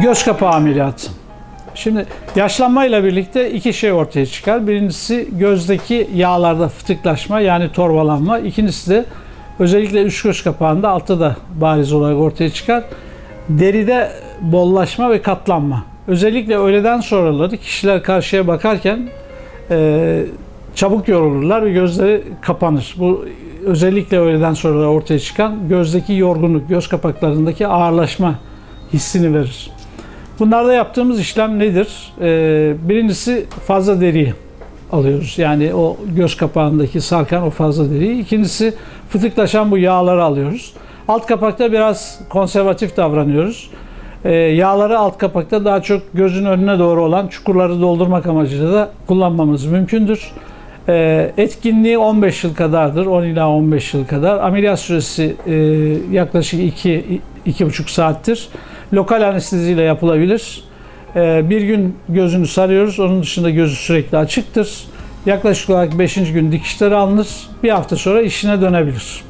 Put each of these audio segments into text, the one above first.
Göz kapağı ameliyatı. Şimdi yaşlanmayla birlikte iki şey ortaya çıkar. Birincisi gözdeki yağlarda fıtıklaşma yani torbalanma. İkincisi de özellikle üst göz kapağında altta da bariz olarak ortaya çıkar. Deride bollaşma ve katlanma. Özellikle öğleden sonraları kişiler karşıya bakarken e, çabuk yorulurlar ve gözleri kapanır. Bu özellikle öğleden sonra ortaya çıkan gözdeki yorgunluk, göz kapaklarındaki ağırlaşma hissini verir. Bunlarda yaptığımız işlem nedir? Ee, birincisi fazla deriyi alıyoruz. Yani o göz kapağındaki sarkan o fazla deriyi. İkincisi fıtıklaşan bu yağları alıyoruz. Alt kapakta biraz konservatif davranıyoruz. Ee, yağları alt kapakta daha çok gözün önüne doğru olan çukurları doldurmak amacıyla da kullanmamız mümkündür. Ee, etkinliği 15 yıl kadardır. 10 ila 15 yıl kadar. Ameliyat süresi e, yaklaşık 2 2,5 saattir. Lokal anesteziyle yapılabilir. Ee, bir gün gözünü sarıyoruz. Onun dışında gözü sürekli açıktır. Yaklaşık olarak 5. gün dikişleri alınır. Bir hafta sonra işine dönebilir.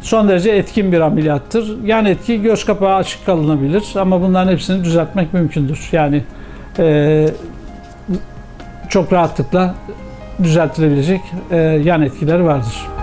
Son derece etkin bir ameliyattır. Yan etki göz kapağı açık kalınabilir ama bunların hepsini düzeltmek mümkündür. Yani e, çok rahatlıkla düzeltilebilecek e, yan etkileri vardır.